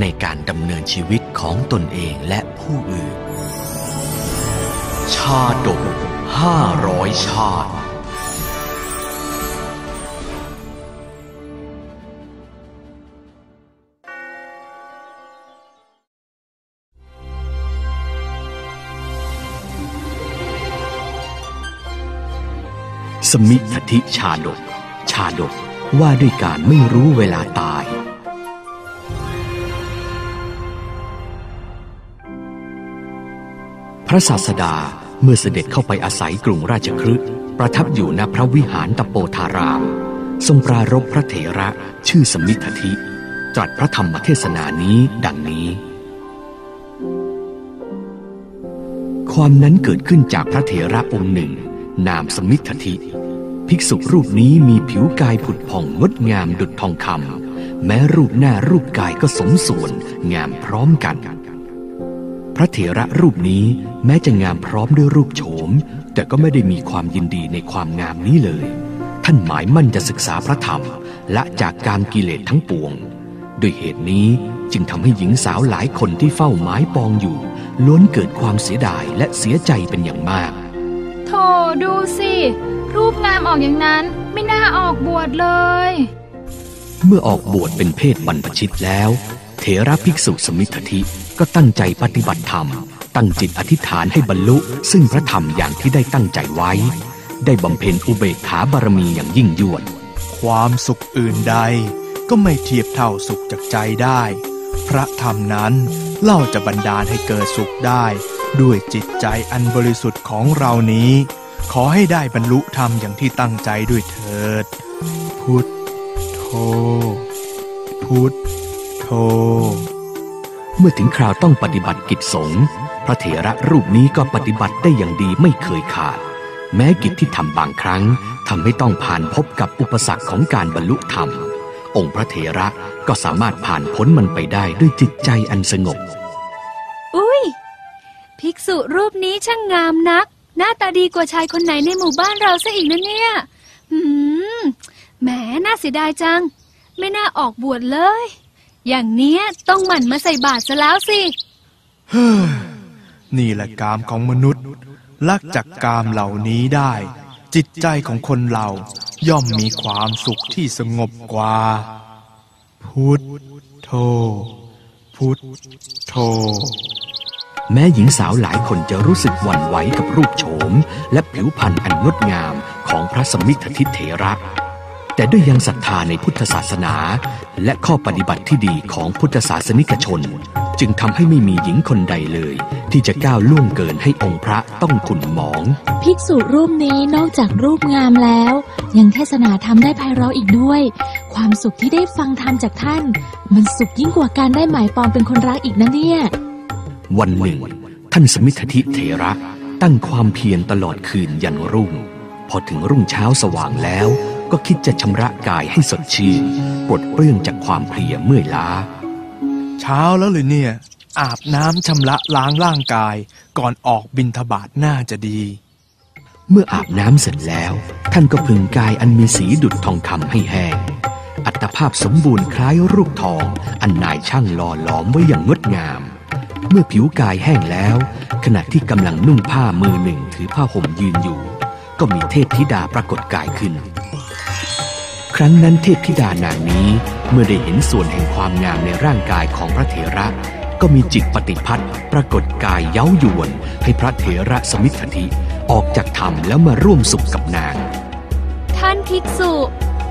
ในการดำเนินชีวิตของตนเองและผู้อื่น ชาดกห้าร้อยชาติสมิทธิชาดก ชาดกว่าด้วยการไม่รู้เวลาตาย ระศาสดาเมื่อเสด็จเข้าไปอาศัยกรุงราชคฤห์ประทับอยู่ณพระวิหารตโปธาราม ทรงปรารบพระเถระชื่อสมิทธิ ตรัสพระธรรมเทศนานี้ดังนี้ ความนั้นเกิดขึ้นจากพระเถระองค์หนึ่ง นามสมิทธิ ภิกษุรูปนี้มีผิวกายผุดผ่องงดงามดุจทองคำแม้รูปหน้ารูปกายก็สมส่วนงามพร้อมกัน พระเถระรูปนี้แม้จะงามพร้อมด้วยรูปโฉม แต่ก็ไม่ได้มีความยินดีในความงามนี้เลย ท่านหมายมั่นจะศึกษาพระธรรมละจากการกิเลสทั้งปวง ด้วยเหตุนี้จึงทำให้หญิงสาวหลายคนที่เฝ้าหมายปองอยู่ ล้วนเกิดความเสียดายและเสียใจเป็นอย่างมากโถดูสิ รูปงามออกอย่างนั้นไม่น่าออกบวชเลย เมื่อออกบวชเป็นเพศบรรพชิตแล้ว เถระภิกษุสมิทธิ ก็ตั้งใจปฏิบัติธรรม ตั้งจิตอธิษฐานให้บรรลุ ซึ่งพระธรรมอย่างที่ได้ตั้งใจไว้ ได้บำเพ็ญอุเบกขาบารมีอย่างยิ่งยวด ความสุขอื่นใด ก็ไม่เทียบเท่าสุขจากใจได้ พระธรรมนั้นเล่าจะบันดาลให้เกิดสุขได้ ด้วยจิตใจอันบริสุทธิ์ของเรานี้ ขอให้ได้บรรลุธรรมอย่างที่ตั้งใจด้วยเถิด พุทโธพุทโธ เมื่อถึงคราวต้องปฏิบัติกิจสงฆ์พระเถระรูปนี้ก็ปฏิบัติได้อย่างดีไม่เคยขาด แม้กิจที่ทำบางครั้งทำให้ต้องผ่านพบกับอุปสรรคของการบรรลุธรรม องค์พระเถระก็สามารถผ่านพ้นมันไปได้ด้วยจิตใจอันสงบ อุ้ย ภิกษุรูปนี้ช่างงามนัก หน้าตาดีกว่าชายคนไหนในหมู่บ้านเราซะอีกนะเนี่ยหืมแหมน่าเสียดายจัง ไม่น่าออกบวชเลย อย่างเนี้ยต้องหมั่นมาใส่บาตรซะแล้วสิเฮ้อนี่แหละกามของมนุษย์ ลักจากกามเหล่านี้ได้ จิตใจของคนเราย่อมมีความสุขที่สงบกว่า พุทโธ พุทโธ แม้หญิงสาวหลายคนจะรู้สึกหวั่นไหวกับรูปโฉม และผิวพรรณอันงดงามของพระสมิทธิเถระ แต่ด้วยยังศรัทธาในพุทธศาสนา และข้อปฏิบัติที่ดีของพุทธศาสนิกชน จึงทำให้ไม่มีหญิงคนใดเลย ที่จะก้าวล่วงเกินให้องค์พระต้องขุนหมอง ภิกษุรูปนี้นอกจากรูปงามแล้ว ยังเทศนาธรรมได้ไพเราะอีกด้วย ความสุขที่ได้ฟังธรรมจากท่าน มันสุขยิ่งกว่าการได้หมายปองเป็นคนรักอีกนะเนี่ย วันหนึ่ง ท่านสมิทธิเถระตั้งความเพียรตลอดคืนยันรุ่ง พอถึงรุ่งเช้าสว่างแล้ว ก็คิดจะชำระกายให้สดชื่นปลดเปลื้องจากความเพลียเมื่อยล้า เช้าแล้วเลยเนี่ย อาบน้ำชำระล้างร่างกาย ก่อนออกบินทบาทน่าจะดี เมื่ออาบน้ำเสร็จแล้ว ท่านก็พึงกายอันมีสีดุจทองคำให้แห้งอัตภาพสมบูรณ์คล้ายรูปทอง อันนายช่างหล่อหลอมไว้อย่างงดงาม เมื่อผิวกายแห้งแล้ว ขณะที่กำลังนุ่งผ้ามือหนึ่งถือผ้าห่มยืนอยู่ ก็มีเทพธิดาปรากฏกายขึ้น ครั้งนั้นเทพธิดานางนี้เมื่อได้เห็นส่วนแห่งความงามในร่างกายของพระเถระ ก็มีจิตปฏิพัทธ์ปรากฏกายเย้ายวน ให้พระเถระสมิทธิ ออกจากธรรมแล้วมาร่วมสุขกับนาง ท่านภิกษุ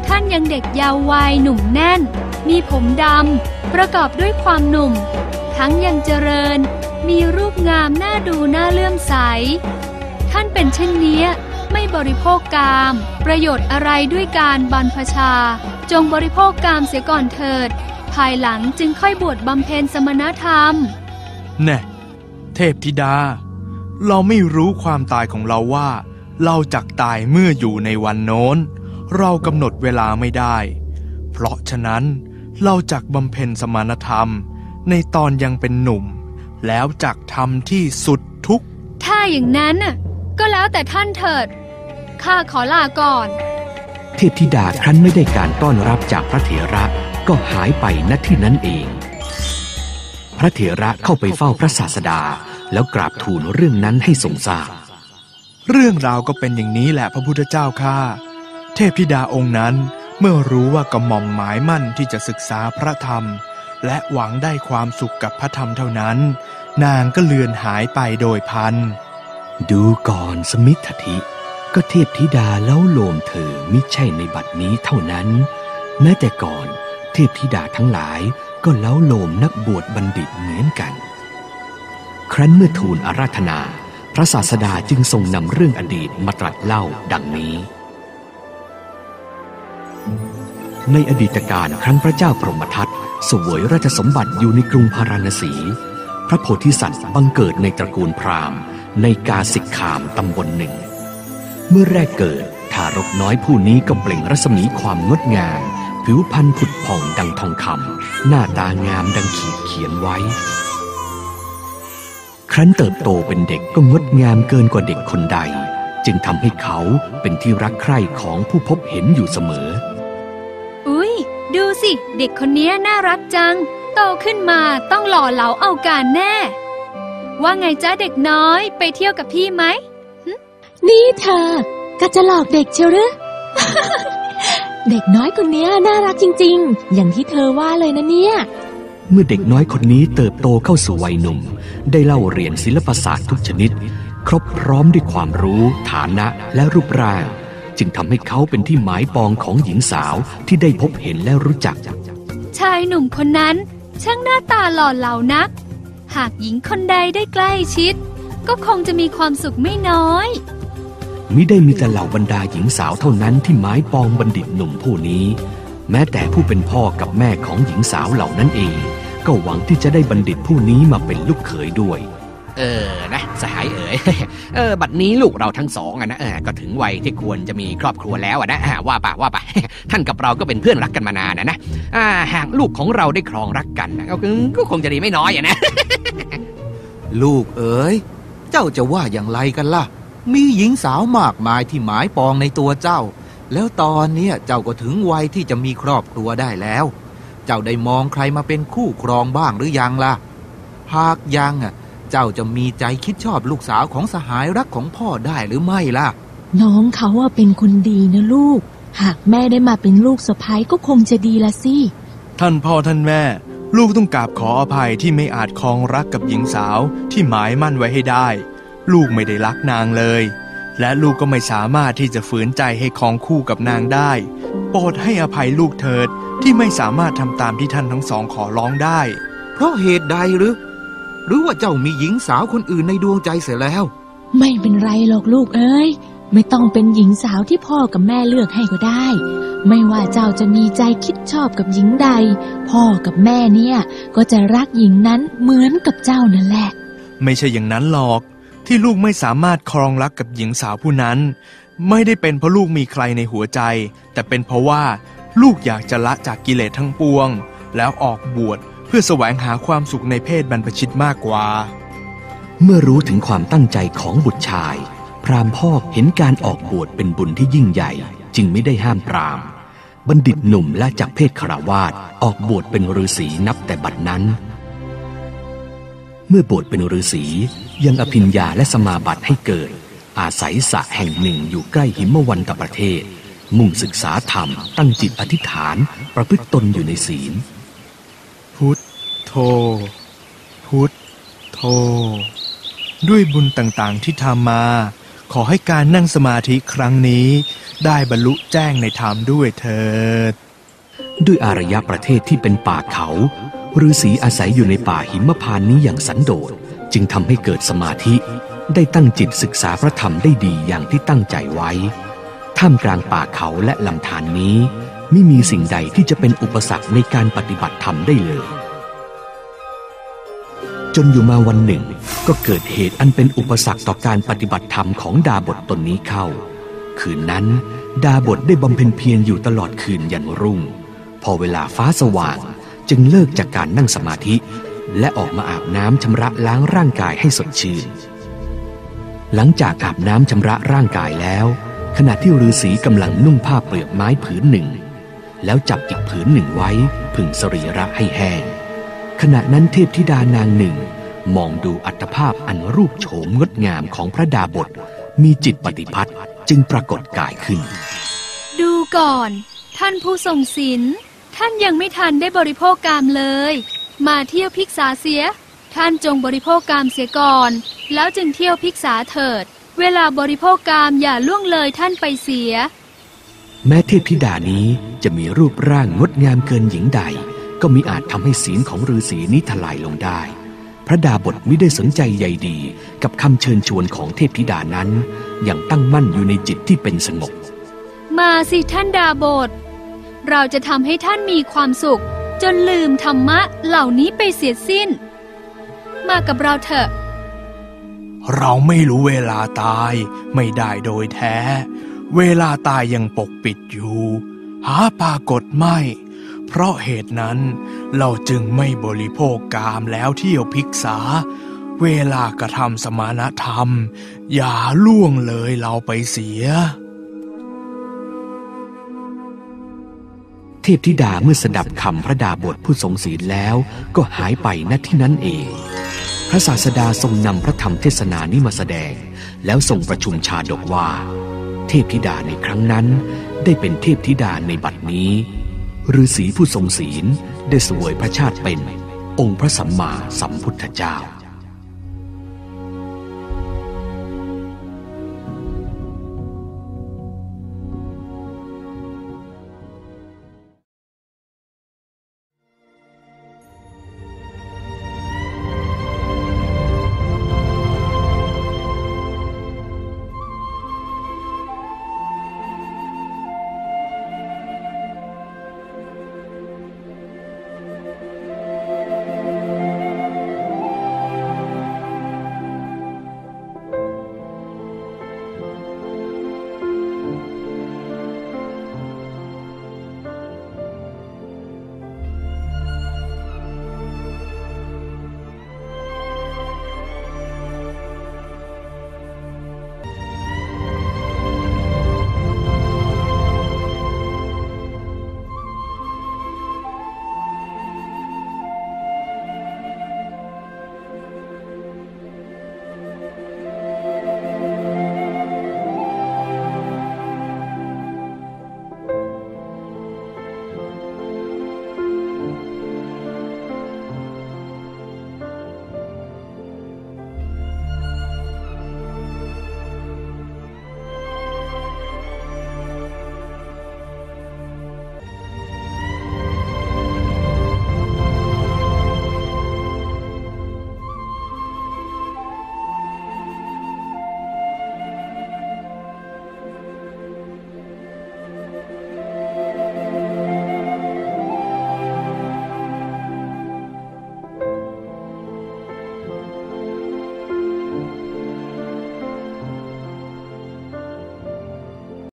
ท่านยังเด็กยาววัยหนุ่มแน่น มีผมดำประกอบด้วยความหนุ่ม ทั้งยังเจริญ มีรูปงามน่าดูน่าเลื่อมใส ท่านเป็นเช่นนี้ ไม่บริโภคกาม ประโยชน์อะไรด้วยการบรรพชา จงบริโภคกามเสียก่อนเถิดภภายหลังจึงค่อยบวชบำเพ็ญสมณธรรม แน่เทพธิดา เราไม่รู้ความตายของเราว่า เราจักตายเมื่ออยู่ในวันโน้น เรากำหนดเวลาไม่ได้ เพราะฉะนั้นเราจักบำเพ็ญสมณธรรม ในตอนยังเป็นหนุ่ม แล้วจักทำที่สุดทุก ถ้าอย่างนั้นน่ะ ก็แล้วแต่ท่านเถิด ข้าขอลาก่อน เทพธิดาครั้นไม่ได้การต้อนรับจากพระเถระก็หายไปณที่นั้นเอง พระเถระเข้าไปเฝ้าพระศาสดา แล้วกราบทูลเรื่องนั้นให้ทรงทราบ เรื่องราวก็เป็นอย่างนี้แหละพระพุทธเจ้าข้าเทพธิดาองค์นั้นเมื่อรู้ว่ากระหม่อมหมายมั่นที่จะศึกษาพระธรรม และหวังได้ความสุขกับพระธรรมเท่านั้น นางก็เลือนหายไปโดยพัน ดูก่อนสมิทธิ ก็เทพธิดาเล้าโลมเธอมิใช่ในบัดนี้เท่านั้น แม้แต่ก่อนเทพธิดาทั้งหลายก็เล้าโลมนักบวชบัณฑิตเหมือนกัน ครั้นเมื่อทูลอาราธนา พระศาสดาจึงทรงนำเรื่องอดีตมาตรัสเล่าดังนี้ ในอดีตการครั้งพระเจ้าพรหมทัตสวยราชสมบัติอยู่ในกรุงพาราณสี พระโพธิสัตว์บังเกิดในตระกูลพราหมณ์ ในกาสิกขามตำบลหนึ่ง เมื่อแรกเกิดทารกน้อยผู้นี้ก็เปล่งรัศมีความงดงาม ผิวพรรณผุดผ่องดังทองคำหน้าตางามดังขีดเขียนไว้ ครั้นเติบโตเป็นเด็กก็งดงามเกินกว่าเด็กคนใด จึงทำให้เขาเป็นที่รักใคร่ของผู้พบเห็นอยู่เสมอ อุ๊ยดูสิ เด็กคนนี้น่ารักจัง โตขึ้นมาต้องหล่อเหลาเอาการแน่ ว่าไงจ้าเด็กน้อยไปเที่ยวกับพี่ไหม นี่เธอก็จะหลอกเด็กเชียวหรือ เด็กน้อยคนเนี้ยน่ารักจริง ๆ อย่างที่เธอว่าเลยนะเนี่ย เมื่อเด็กน้อยคนนี้เติบโตเข้าสู่วัยหนุ่ม ได้เล่าเรียนศิลปศาสตร์ทุกชนิด ครบพร้อมด้วยความรู้ ฐานะและรูปร่าง จึงทำให้เขาเป็นที่หมายปองของหญิงสาวที่ได้พบเห็นและรู้จัก ชายหนุ่มคนนั้น ช่างหน้าตาหล่อเหลานัก หากหญิงคนใดได้ใกล้ชิด ก็คงจะมีความสุขไม่น้อยมิได้มีแต่เหล่าบรรดาหญิงสาวเท่านั้นที่หมายปองบัณฑิตหนุ่มผู้นี้ แม้แต่ผู้เป็นพ่อกับแม่ของหญิงสาวเหล่านั้นเอง ก็หวังที่จะได้บัณฑิตผู้นี้มาเป็นลูกเขยด้วย เออนะสหายเอ๋ยเออบัดนี้ลูกเราทั้งสองอะนะเออก็ถึงวัยที่ควรจะมีครอบครัวแล้วอะนะว่าป่ะว่าป่ะท่านกับเราก็เป็นเพื่อนรักกันมานานนะนะอ่าหากลูกของเราได้ครองรักกันก็คงก็คงจะดีไม่น้อยอะนะ ลูกเอ๋ยเจ้าจะว่าอย่างไรกันล่ะ มีหญิงสาวมากมายที่หมายปองในตัวเจ้า แล้วตอนเนี้ยเจ้าก็ถึงวัยที่จะมีครอบครัวได้แล้ว เจ้าได้มองใครมาเป็นคู่ครองบ้างหรือยังล่ะหากยังอะ เจ้าจะมีใจคิดชอบลูกสาวของสหายรักของพ่อได้หรือไม่ล่ะ น้องเขาว่าเป็นคนดีนะลูก หากแม่ได้มาเป็นลูกสะพ้ยก็คงจะดีละสิ ท่านพ่อท่านแม่ ลูกต้องกราบขออภัยที่ไม่อาจครองรักกับหญิงสาวที่หมายมั่นไว้ให้ได้ ลูกไม่ได้รักนางเลย และลูกก็ไม่สามารถที่จะฝืนใจให้ครองคู่กับนางได้ โปรดให้อภัยลูกเถิดที่ไม่สามารถทำตามที่ท่านทั้งสองขอร้องได้ เพราะเหตุใดหรือ หรือว่าเจ้ามีหญิงสาวคนอื่นในดวงใจเสียแล้ว ไม่เป็นไรหรอกลูกเอ้ย ไม่ต้องเป็นหญิงสาวที่พ่อกับแม่เลือกให้ก็ได้ ไม่ว่าเจ้าจะมีใจคิดชอบกับหญิงใด พ่อกับแม่เนี่ยก็จะรักหญิงนั้นเหมือนกับเจ้านั่นแหละ ไม่ใช่อย่างนั้นหรอกที่ลูกไม่สามารถครองรักกับหญิงสาวผู้นั้น ไม่ได้เป็นเพราะลูกมีใครในหัวใจ แต่เป็นเพราะว่า ลูกอยากจะละจากกิเลสทั้งปวง แล้วออกบวชเเพื่อแสวงหาความสุขในเพศบรรพชิตมากกว่า เมื่อรู้ถึงความตั้งใจของบุตรชาย พราหมณ์พ่อเห็นการออกบวชเป็นบุญที่ยิ่งใหญ่ จึงไม่ได้ห้ามปรามบัณฑิตหนุ่มและจากเพศคาวาสออกบวชเป็นฤาษีนับแต่บัดนั้น เมื่อบวชเป็นฤาษียังอภิญญาและสมาบัติให้เกิด อาศัยสระแห่งหนึ่งอยู่ใกล้หิมวันตประเทศ มุ่งศึกษาธรรมตั้งจิตอธิษฐานประพฤติตนอยู่ในศีล พุทโธ พุทโธ ด้วยบุญต่างๆที่ทำมา ขอให้การนั่งสมาธิครั้งนี้ ได้บรรลุแจ้งในธรรมด้วยเถิด ด้วยอารยประเทศที่เป็นป่าเขาฤาษีอาศัยอยู่ในป่าหิมพานนี้อย่างสันโดษจึงทำให้เกิดสมาธิ ได้ตั้งจิตศึกษาพระธรรมได้ดีอย่างที่ตั้งใจไว้ ท่ามกลางป่าเขาและลำธารนนี้ ไม่มีสิ่งใดที่จะเป็นอุปสรรคในการปฏิบัติธรรมได้เลย จนอยู่มาวันหนึ่ง ก็เกิดเหตุอันเป็นอุปสรรคต่อการปฏิบัติธรรมของดาบทตนนี้เข้า คืนนั้น ดาบทได้บำเพ็ญเพียรอยู่ตลอดคืนยันรุ่ง พอเวลาฟ้าสว่างจึงเลิกจากการนั่งสมาธิ และออกมาอาบน้ำชำระล้างร่างกายให้สดชื่น หลังจากอาบน้ำชำระร่างกายแล้ว ขณะที่ฤาษีกำลังนุ่งผ้าเปลือกไม้ผืนหนึ่ง แล้วจับอีกผืนหนึ่งไว้ผึ่งสรีระให้แห้ง ขณะนั้นเทพธิดานางหนึ่ง มองดูอัตภาพอันรูปโฉมงดงามของพระดาบท มีจิตปฏิพัทธ์จึงปรากฏกายขึ้น ดูก่อน ท่านผู้ทรงศีลท่านยังไม่ทันได้บริโภคกามเลย มาเที่ยวพิกษาเสีย ท่านจงบริโภคกามเสียก่อน แล้วจึงเที่ยวพิกษาเถิด เวลาบริโภคกามอย่าล่วงเลยท่านไปเสีย แม้เทพธิดานี้จะมีรูปร่างงดงามเกินหญิงใด ก็มิอาจทำให้ศีลของฤาษีนี้ทลายลงได้ พระดาบทไม่ได้สนใจใยดีกับคำเชิญชวนของเทพธิดานั้น อย่างตั้งมั่นอยู่ในจิตที่เป็นสงบ มาสิท่านดาบท เราจะทำให้ท่านมีความสุข จนลืมธรรมะเหล่านี้ไปเสียสิ้น มากับเราเถอะเราไม่รู้เวลาตายไม่ได้โดยแท้ เวลาตายยังปกปิดอยู่ หาปรากฏไม่ เพราะเหตุนั้นเราจึงไม่บริโภคกามแล้วเที่ยวพิกษา เวลากระทำสมานธรรม อย่าล่วงเลยเราไปเสีย เทพธิดาเมื่อสดับคำพระดาบทผู้ทรงศีลแล้วก็หายไปณที่นั้นเองพระศาสดาทรงนำพระธรรมเทศนานี้มาแสดง แล้วทรงประชุมชาดกว่า เทพธิดาในครั้งนั้น ได้เป็นเทพธิดาในบัดนี้ฤาษีผู้ทรงศีลได้เสวยพระชาติเป็น องค์พระสัมมาสัมพุทธเจ้า